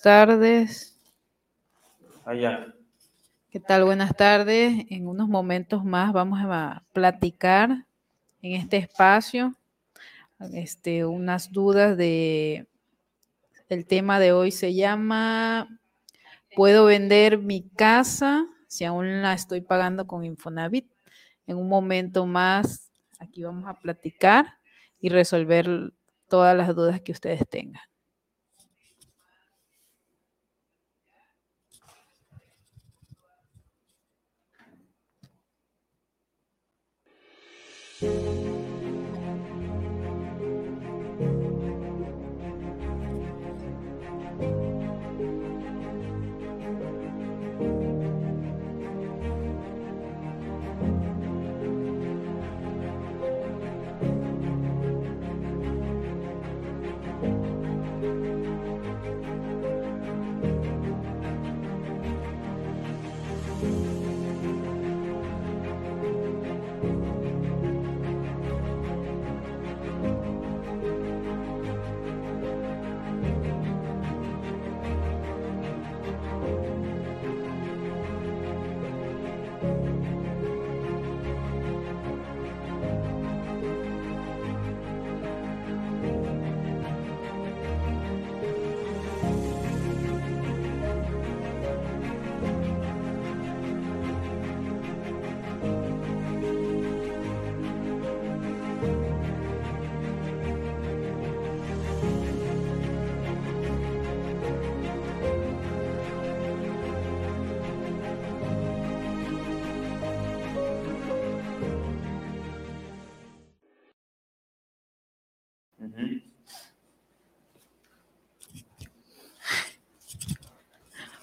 tardes. Allá. ¿Qué tal? Buenas tardes. En unos momentos más vamos a platicar en este espacio este, unas dudas de el tema de hoy se llama ¿Puedo vender mi casa si aún la estoy pagando con Infonavit? En un momento más aquí vamos a platicar y resolver todas las dudas que ustedes tengan.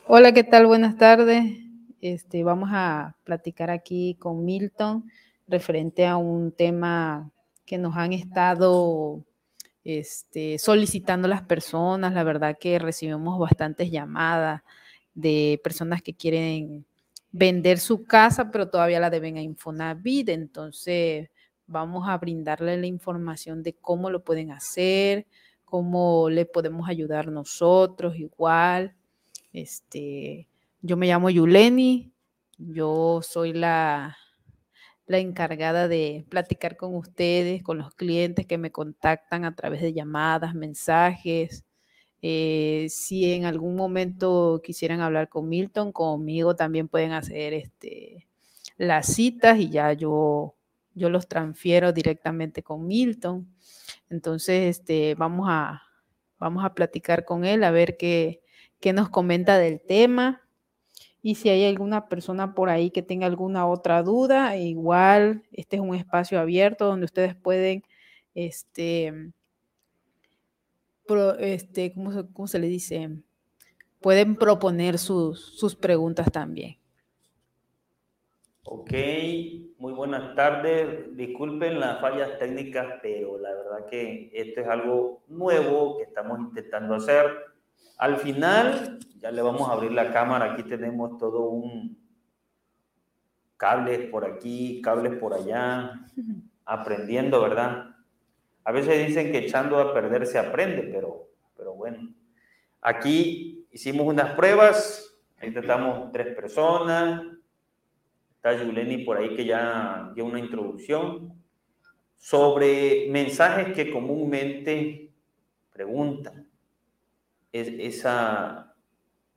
Hola, ¿qué tal? Buenas tardes. Este, vamos a platicar aquí con Milton referente a un tema que nos han estado este, solicitando las personas. La verdad que recibimos bastantes llamadas de personas que quieren vender su casa, pero todavía la deben a Infonavit. Entonces, vamos a brindarle la información de cómo lo pueden hacer, cómo le podemos ayudar nosotros igual este, yo me llamo Yuleni, yo soy la, la encargada de platicar con ustedes, con los clientes que me contactan a través de llamadas, mensajes. Eh, si en algún momento quisieran hablar con Milton, conmigo también pueden hacer este, las citas y ya yo, yo los transfiero directamente con Milton. Entonces, este, vamos, a, vamos a platicar con él a ver qué, que nos comenta del tema. Y si hay alguna persona por ahí que tenga alguna otra duda, igual este es un espacio abierto donde ustedes pueden, este, este ¿cómo, se le dice? Pueden proponer sus, sus preguntas también. Ok, muy buenas tardes. Disculpen las fallas técnicas, pero la verdad que esto es algo nuevo que estamos intentando hacer al final, ya le vamos a abrir la cámara, aquí tenemos todo un cables por aquí, cables por allá, aprendiendo, ¿verdad? A veces dicen que echando a perder se aprende, pero, pero bueno. Aquí hicimos unas pruebas, ahí estamos tres personas, está Yuleni por ahí que ya dio una introducción sobre mensajes que comúnmente preguntan es esa,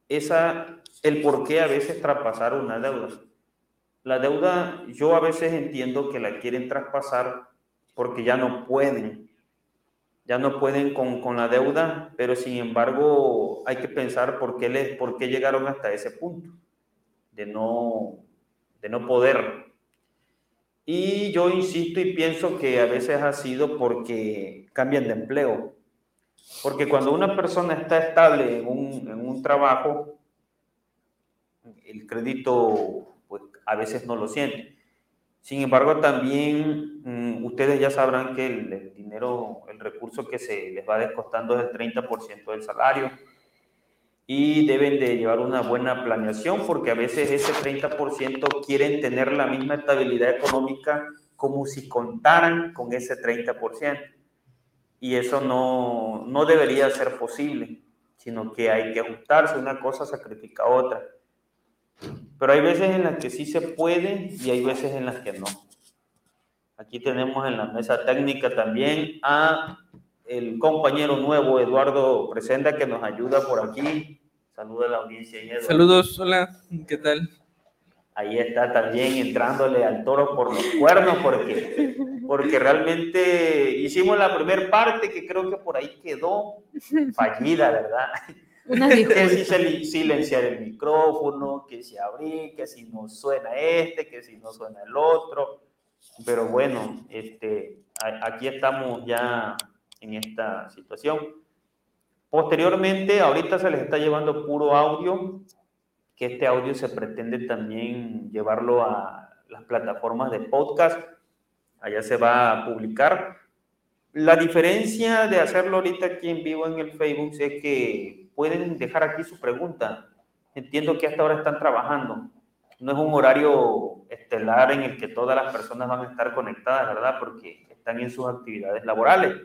esa, el por qué a veces traspasar una deuda. La deuda, yo a veces entiendo que la quieren traspasar porque ya no pueden, ya no pueden con, con la deuda, pero sin embargo hay que pensar por qué, les, por qué llegaron hasta ese punto de no, de no poder. Y yo insisto y pienso que a veces ha sido porque cambian de empleo. Porque cuando una persona está estable en un, trabajo, el crédito pues, a veces no lo siente. Sin embargo, también mm, ustedes ya sabrán que el, dinero, el recurso que se les va descostando es el 30% del salario y deben de llevar una buena planeación porque a veces ese 30% quieren tener la misma estabilidad económica como si contaran con ese 30% y eso no, no debería ser posible. sino que hay que ajustarse, una cosa sacrifica a otra. Pero hay veces en las que sí se puede y hay veces en las que no. Aquí tenemos en la mesa técnica también a el compañero nuevo Eduardo Presenda que nos ayuda por aquí. Saluda a la audiencia. Saludos, hola, ¿qué tal? Ahí está también entrándole al toro por los cuernos porque, porque realmente hicimos la primera parte que creo que por ahí quedó fallida, ¿verdad? que si silenciar el micrófono, que si abrir, que si no suena este, que si no suena el otro. Pero bueno, este, aquí estamos ya en esta situación. Posteriormente, ahorita se les está llevando puro audio, que este audio se pretende también llevarlo a las plataformas de podcast. Allá se va a publicar. La diferencia de hacerlo ahorita aquí en vivo en el Facebook es que pueden dejar aquí su pregunta. Entiendo que hasta ahora están trabajando. No es un horario estelar en el que todas las personas van a estar conectadas, ¿verdad? Porque están en sus actividades laborales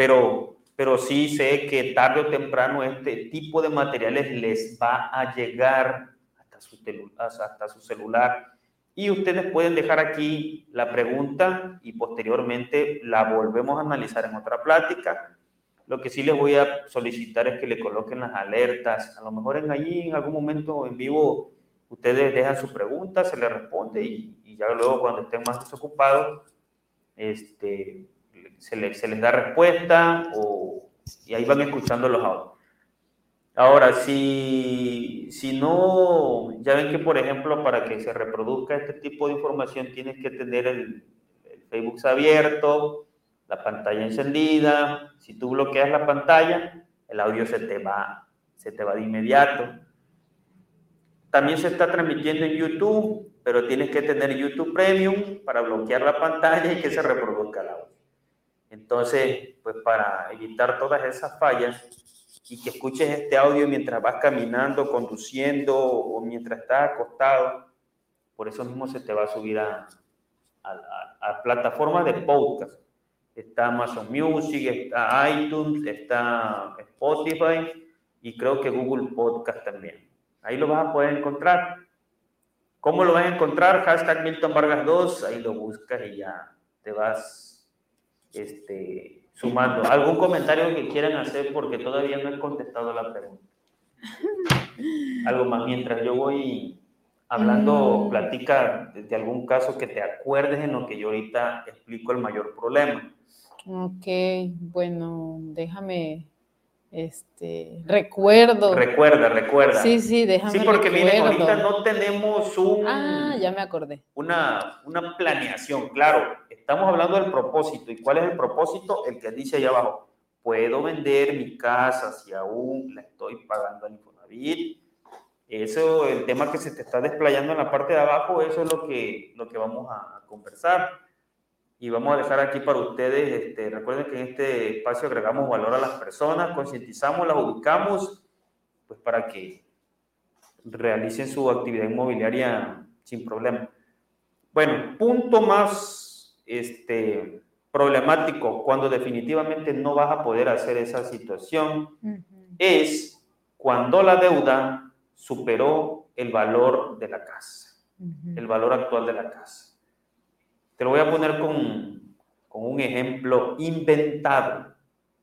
pero, pero sí sé que tarde o temprano este tipo de materiales les va a llegar hasta su, celular y ustedes pueden dejar aquí la pregunta y posteriormente la volvemos a analizar en otra plática. Lo que sí les voy a solicitar es que le coloquen las alertas. A lo mejor en allí, en algún momento en vivo, ustedes dejan su pregunta, se les responde y, y ya luego cuando estén más desocupados, este, se, les da respuesta o, y ahí van escuchando los audios. Ahora, si, si no, ya ven que por ejemplo para que se reproduzca este tipo de información tienes que tener el, el Facebook abierto, la pantalla encendida. Si tú bloqueas la pantalla, el audio se te va, se te va de inmediato. También se está transmitiendo en YouTube, pero tienes que tener YouTube Premium para bloquear la pantalla y que se reproduzca el audio. Entonces, pues para evitar todas esas fallas y que escuches este audio mientras vas caminando, conduciendo o mientras estás acostado, por eso mismo se te va a subir a, a, plataformas de podcast. Está Amazon Music, está iTunes, está Spotify y creo que Google Podcast también. Ahí lo vas a poder encontrar. ¿Cómo lo vas a encontrar? Hashtag Milton Vargas 2, ahí lo buscas y ya te vas este, sumando. ¿Algún comentario que quieran hacer? Porque todavía no he contestado la pregunta. Algo más mientras yo voy hablando, mm. platica de, algún caso que te acuerdes en lo que yo ahorita explico el mayor problema. Ok, bueno, déjame este, recuerdo. Recuerda, recuerda. Sí, sí, déjame. Sí, porque miren, ahorita no tenemos un. Ah, ya me acordé. Una, una planeación, claro. Estamos hablando del propósito. ¿Y cuál es el propósito? El que dice ahí abajo. Puedo vender mi casa si aún la estoy pagando al Infonavit. Eso, el tema que se te está desplayando en la parte de abajo, eso es lo que, lo que vamos a conversar y vamos a dejar aquí para ustedes, este, recuerden que en este espacio agregamos valor a las personas, concientizamos, las ubicamos, pues para que realicen su actividad inmobiliaria sin problema. Bueno, punto más este, problemático cuando definitivamente no vas a poder hacer esa situación es cuando la deuda superó el valor de la casa, el valor actual de la casa. Te lo voy a poner con, con un ejemplo inventado.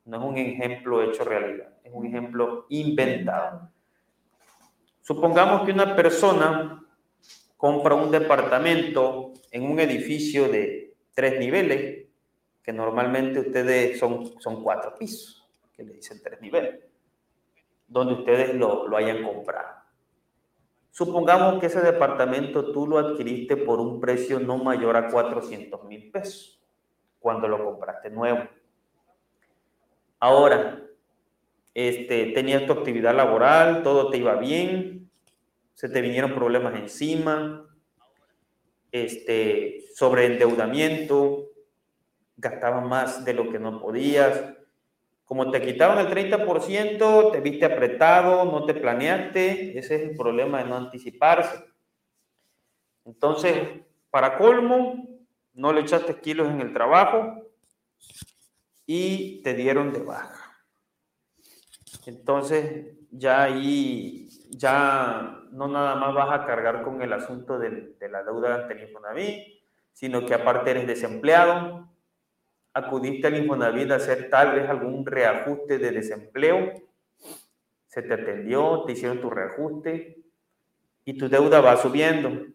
No es un ejemplo hecho realidad, es un ejemplo inventado. Supongamos que una persona compra un departamento en un edificio de tres niveles, que normalmente ustedes son, son cuatro pisos, que le dicen tres niveles, donde ustedes lo, lo hayan comprado. Supongamos que ese departamento tú lo adquiriste por un precio no mayor a 400 mil pesos cuando lo compraste nuevo. Ahora, este, tenías tu actividad laboral, todo te iba bien, se te vinieron problemas encima, este, sobre endeudamiento, gastabas más de lo que no podías, como te quitaban el 30%, te viste apretado, no te planeaste, ese es el problema de no anticiparse. Entonces, para colmo, no le echaste kilos en el trabajo y te dieron de baja. Entonces, ya ahí, ya no nada más vas a cargar con el asunto de, de la deuda ante el Infonavit, sino que aparte eres desempleado, acudiste al Infonavit a hacer tal vez algún reajuste de desempleo, se te atendió, te hicieron tu reajuste y tu deuda va subiendo.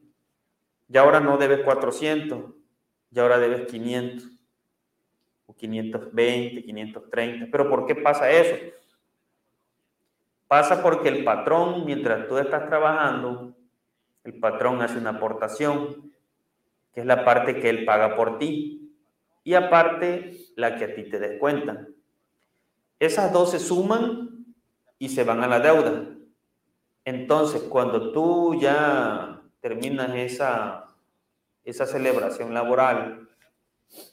Ya ahora no debes 400, ya ahora debes 500 o 520, 530. Pero ¿por qué pasa eso? Pasa porque el patrón, mientras tú estás trabajando, el patrón hace una aportación, que es la parte que él paga por ti, y aparte la que a ti te descuentan. Esas dos se suman y se van a la deuda. Entonces, cuando tú ya terminas esa, esa celebración laboral,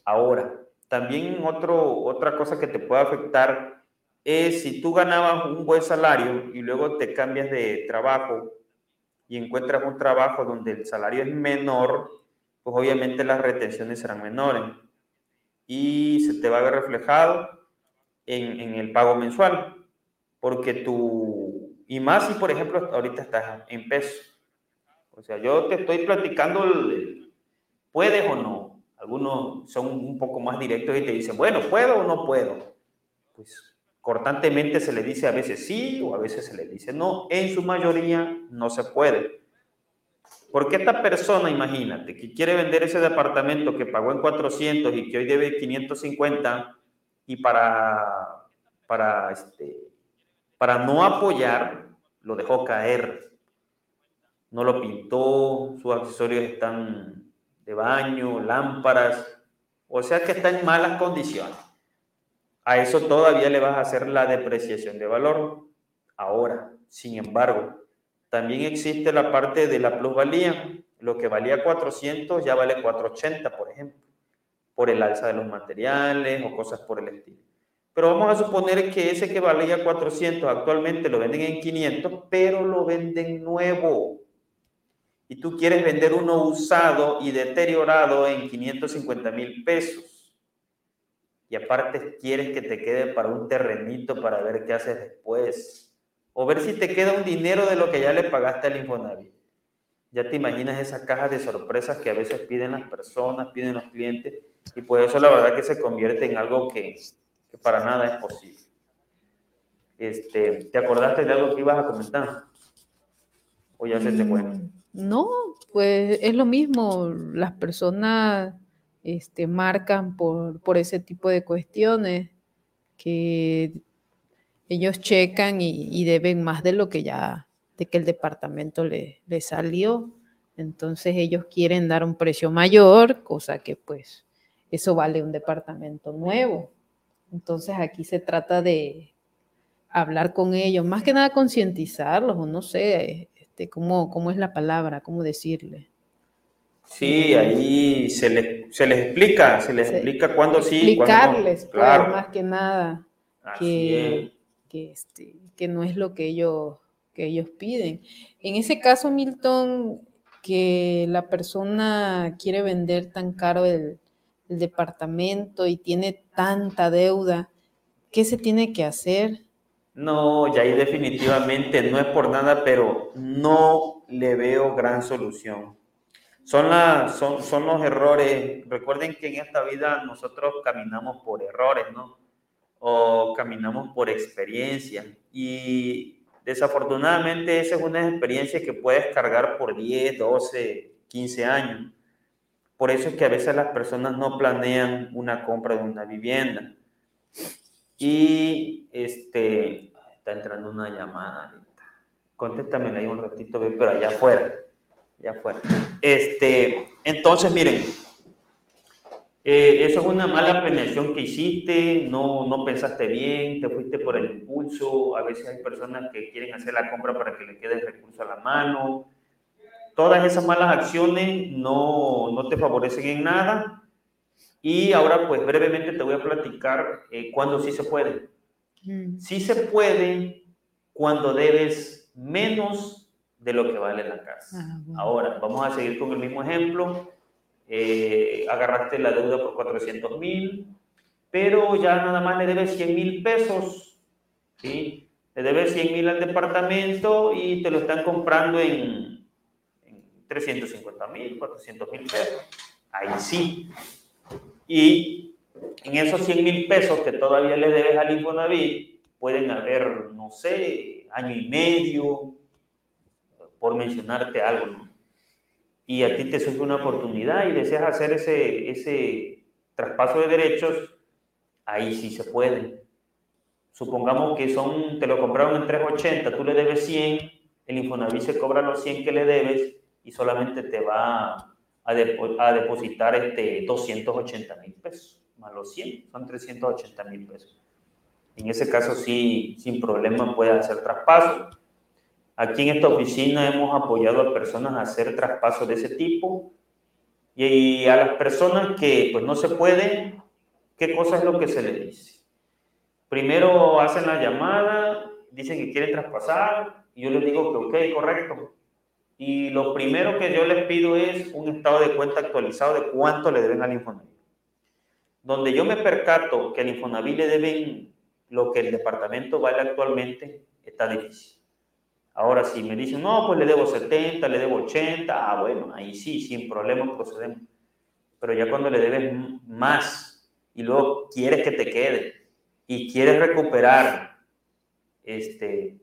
ahora, también otro, otra cosa que te puede afectar es si tú ganabas un buen salario y luego te cambias de trabajo y encuentras un trabajo donde el salario es menor, pues obviamente las retenciones serán menores y se te va a ver reflejado en, en el pago mensual, porque tú, y más si por ejemplo ahorita estás en pesos. O sea, yo te estoy platicando, el, ¿puedes o no? Algunos son un poco más directos y te dicen, bueno, ¿puedo o no puedo? Pues Cortantemente se le dice a veces sí o a veces se le dice no. En su mayoría no se puede. Porque esta persona, imagínate, que quiere vender ese departamento que pagó en 400 y que hoy debe 550 y para, para, este, para no apoyar, lo dejó caer. No lo pintó, sus accesorios están de baño, lámparas, o sea que está en malas condiciones. A eso todavía le vas a hacer la depreciación de valor. Ahora, sin embargo, también existe la parte de la plusvalía. Lo que valía 400 ya vale 480, por ejemplo, por el alza de los materiales o cosas por el estilo. Pero vamos a suponer que ese que valía 400 actualmente lo venden en 500, pero lo venden nuevo. Y tú quieres vender uno usado y deteriorado en 550 mil pesos y aparte quieres que te quede para un terrenito para ver qué haces después. O ver si te queda un dinero de lo que ya le pagaste al Infonavit. Ya te imaginas esas cajas de sorpresas que a veces piden las personas, piden los clientes, y por eso la verdad que se convierte en algo que, que para nada es posible. Este, ¿Te acordaste de algo que ibas a comentar? ¿O ya se te fue? Mm, no, pues es lo mismo. Las personas este, marcan por, por ese tipo de cuestiones que ellos checan y, deben más de lo que ya, de que el departamento le, le, salió. Entonces ellos quieren dar un precio mayor, cosa que pues eso vale un departamento nuevo. Entonces aquí se trata de hablar con ellos, más que nada concientizarlos, o no sé, este, cómo, cómo es la palabra, cómo decirle. Sí, ahí se, se les explica, se les explica cuándo sí. Explicarles, no. Pues, claro. más que nada, que, que, este, que no es lo que ellos, que ellos piden. En ese caso, Milton, que la persona quiere vender tan caro el, departamento y tiene tanta deuda, ¿qué se tiene que hacer? No, ya ahí definitivamente no es por nada, pero no le veo gran solución. Son, son, son los errores. Recuerden que en esta vida nosotros caminamos por errores, ¿no? O caminamos por experiencia. Y desafortunadamente esa es una experiencia que puedes cargar por 10, 12, 15 años. Por eso es que a veces las personas no planean una compra de una vivienda. Y este, está entrando una llamada. Contéstame ahí un ratito, pero allá afuera ya fue. Este, entonces, miren, eh, eso es una mala planeación que hiciste, no, no pensaste bien, te fuiste por el impulso, a veces hay personas que quieren hacer la compra para que le quede el recurso a la mano. Todas esas malas acciones no, no te favorecen en nada. Y ahora, pues brevemente te voy a platicar eh, cuándo sí se puede. Mm. Sí se puede cuando debes menos de lo que vale la casa. Ah, Ahora, vamos a seguir con el mismo ejemplo. Eh, agarraste la deuda por 400 mil, pero ya nada más le debes 100 mil pesos, ¿sí? Le debes 100 mil al departamento y te lo están comprando en, en 350 mil, 400 mil pesos. Ahí sí. Y en esos 100 mil pesos que todavía le debes al Infonavit, pueden haber, no sé, año y medio, por mencionarte algo, ¿no? Y a ti te surge una oportunidad y deseas hacer ese, ese traspaso de derechos, ahí sí se puede. Supongamos que son, te lo compraron en 380, tú le debes 100, el Infonavit se cobra los 100 que le debes y solamente te va a, a depositar este 280 mil pesos, más los 100, son 380 mil pesos. En ese caso sí, sin problema puedes hacer traspaso. Aquí en esta oficina hemos apoyado a personas a hacer traspasos de ese tipo y a las personas que pues no se puede, ¿qué cosa es lo que se le dice? Primero hacen la llamada, dicen que quieren traspasar y yo les digo que ok, correcto. Y lo primero que yo les pido es un estado de cuenta actualizado de cuánto le deben al Infonavit. Donde yo me percato que al Infonavit le deben lo que el departamento vale actualmente, está difícil. Ahora, si me dicen, no, pues le debo 70, le debo 80, ah, bueno, ahí sí, sin problema procedemos. Pero ya cuando le debes más y luego quieres que te quede y quieres recuperar, este,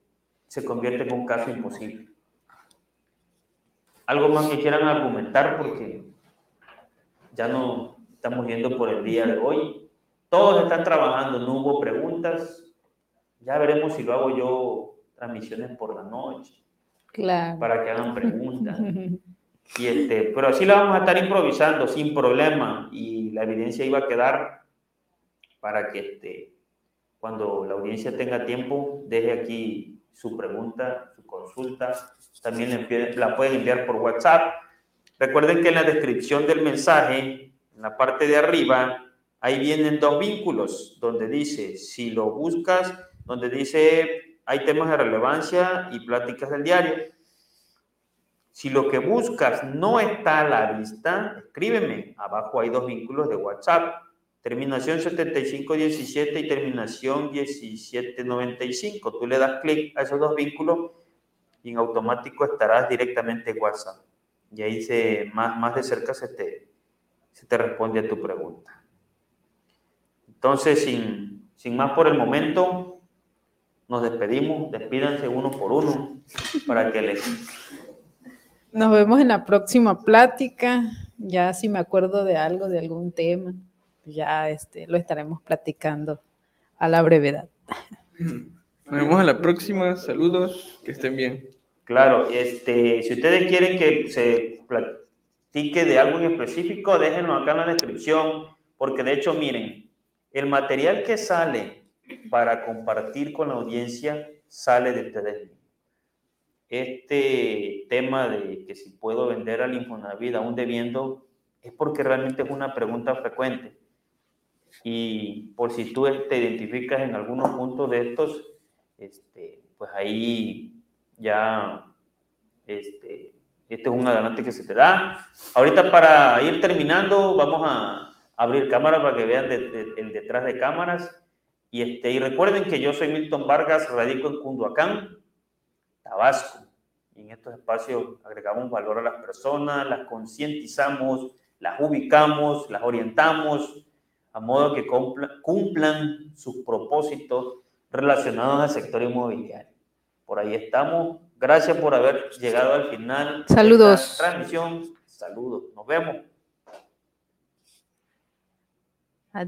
se convierte en un caso imposible. Algo más que quieran argumentar porque ya no estamos yendo por el día de hoy. Todos están trabajando, no hubo preguntas. Ya veremos si lo hago yo transmisiones por la noche. Claro. Para que hagan preguntas. Y este, pero así la vamos a estar improvisando sin problema y la evidencia iba a quedar para que este, cuando la audiencia tenga tiempo deje aquí su pregunta, su consulta. También la pueden enviar por WhatsApp. Recuerden que en la descripción del mensaje, en la parte de arriba, ahí vienen dos vínculos donde dice, si lo buscas, donde dice, hay temas de relevancia y pláticas del diario. Si lo que buscas no está a la vista, escríbeme. Abajo hay dos vínculos de WhatsApp. Terminación 7517 y terminación 1795. Tú le das clic a esos dos vínculos y en automático estarás directamente en WhatsApp. Y ahí más, más de cerca se te, se te responde a tu pregunta. Entonces, sin, sin más por el momento, nos despedimos. Despídanse uno por uno para que les nos vemos en la próxima plática. Ya si me acuerdo de algo, de algún tema, ya este, lo estaremos platicando a la brevedad. Nos vemos en la próxima. Saludos, que estén bien. Claro, este, si ustedes quieren que se platique de algo en específico, déjenlo acá en la descripción, porque de hecho, miren, el material que sale para compartir con la audiencia sale de ustedes este tema de que si puedo vender al Infonavit aún debiendo, es porque realmente es una pregunta frecuente. Y por si tú te identificas en algunos puntos de estos, este, pues ahí ya este, este es un adelante que se te da. Ahorita para ir terminando, vamos a abrir cámara para que vean el detrás de cámaras. Y, este, y recuerden que yo soy Milton Vargas, radico en Cunduacán, Tabasco. Y en estos espacios agregamos valor a las personas, las concientizamos, las ubicamos, las orientamos, a modo que cumplan sus propósitos relacionados al sector inmobiliario. Por ahí estamos. Gracias por haber llegado al final. Saludos. De transmisión. Saludos. Nos vemos.